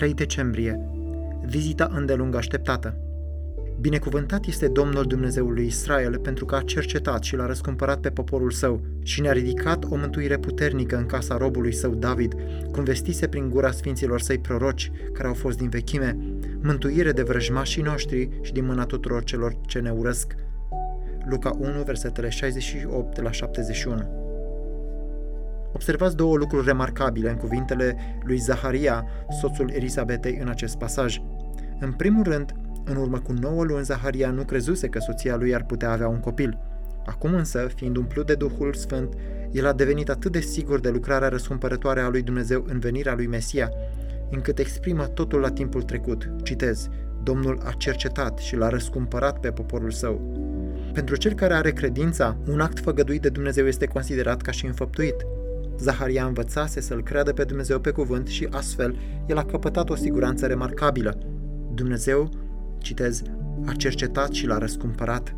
3 decembrie, vizita îndelung așteptată. Binecuvântat este Domnul Dumnezeul lui Israel pentru că a cercetat și l-a răscumpărat pe poporul său și ne-a ridicat o mântuire puternică în casa robului său David, cum vestise prin gura sfinților săi proroci care au fost din vechime, mântuire de vrăjmașii noștri și din mâna tuturor celor ce ne urăsc. Luca 1, versetele 68 la 71 Observați două lucruri remarcabile în cuvintele lui Zaharia, soțul Elisabetei, în acest pasaj. În primul rând, în urmă cu 9 luni, Zaharia nu crezuse că soția lui ar putea avea un copil. Acum însă, fiind umplut de Duhul Sfânt, el a devenit atât de sigur de lucrarea răscumpărătoare a lui Dumnezeu în venirea lui Mesia, încât exprimă totul la timpul trecut. Citez, Domnul a cercetat și l-a răscumpărat pe poporul său. Pentru cel care are credința, un act făgăduit de Dumnezeu este considerat ca și înfăptuit. Zaharia învățase să-L creadă pe Dumnezeu pe cuvânt și astfel el a căpătat o siguranță remarcabilă. Dumnezeu, citez, a cercetat și l-a răscumpărat.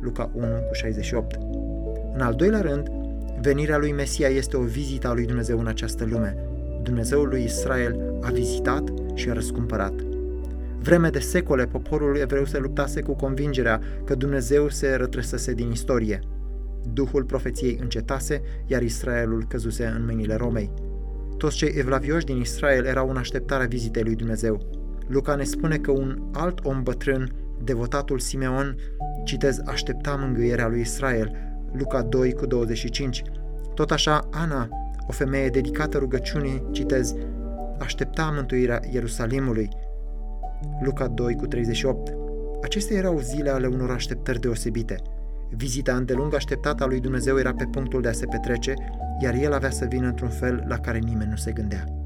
Luca 1 cu 68. În al doilea rând, venirea lui Mesia este o vizită a lui Dumnezeu în această lume. Dumnezeul lui Israel a vizitat și a răscumpărat. Vreme de secole, poporul evreu se luptase cu convingerea că Dumnezeu se rătrăsese din istorie. Duhul profeției încetase, iar Israelul căzuse în mâinile Romei. Toți cei evlavioși din Israel erau în așteptarea vizitei lui Dumnezeu. Luca ne spune că un alt om bătrân, devotatul Simeon, citez, aștepta mângâierea lui Israel, Luca 2 cu 25. Tot așa, Ana, o femeie dedicată rugăciunii, citez, aștepta mântuirea Ierusalimului, Luca 2 cu 38. Acestea erau zile ale unor așteptări deosebite – Vizita îndelung așteptată a lui Dumnezeu era pe punctul de a se petrece, iar el avea să vină într-un fel la care nimeni nu se gândea.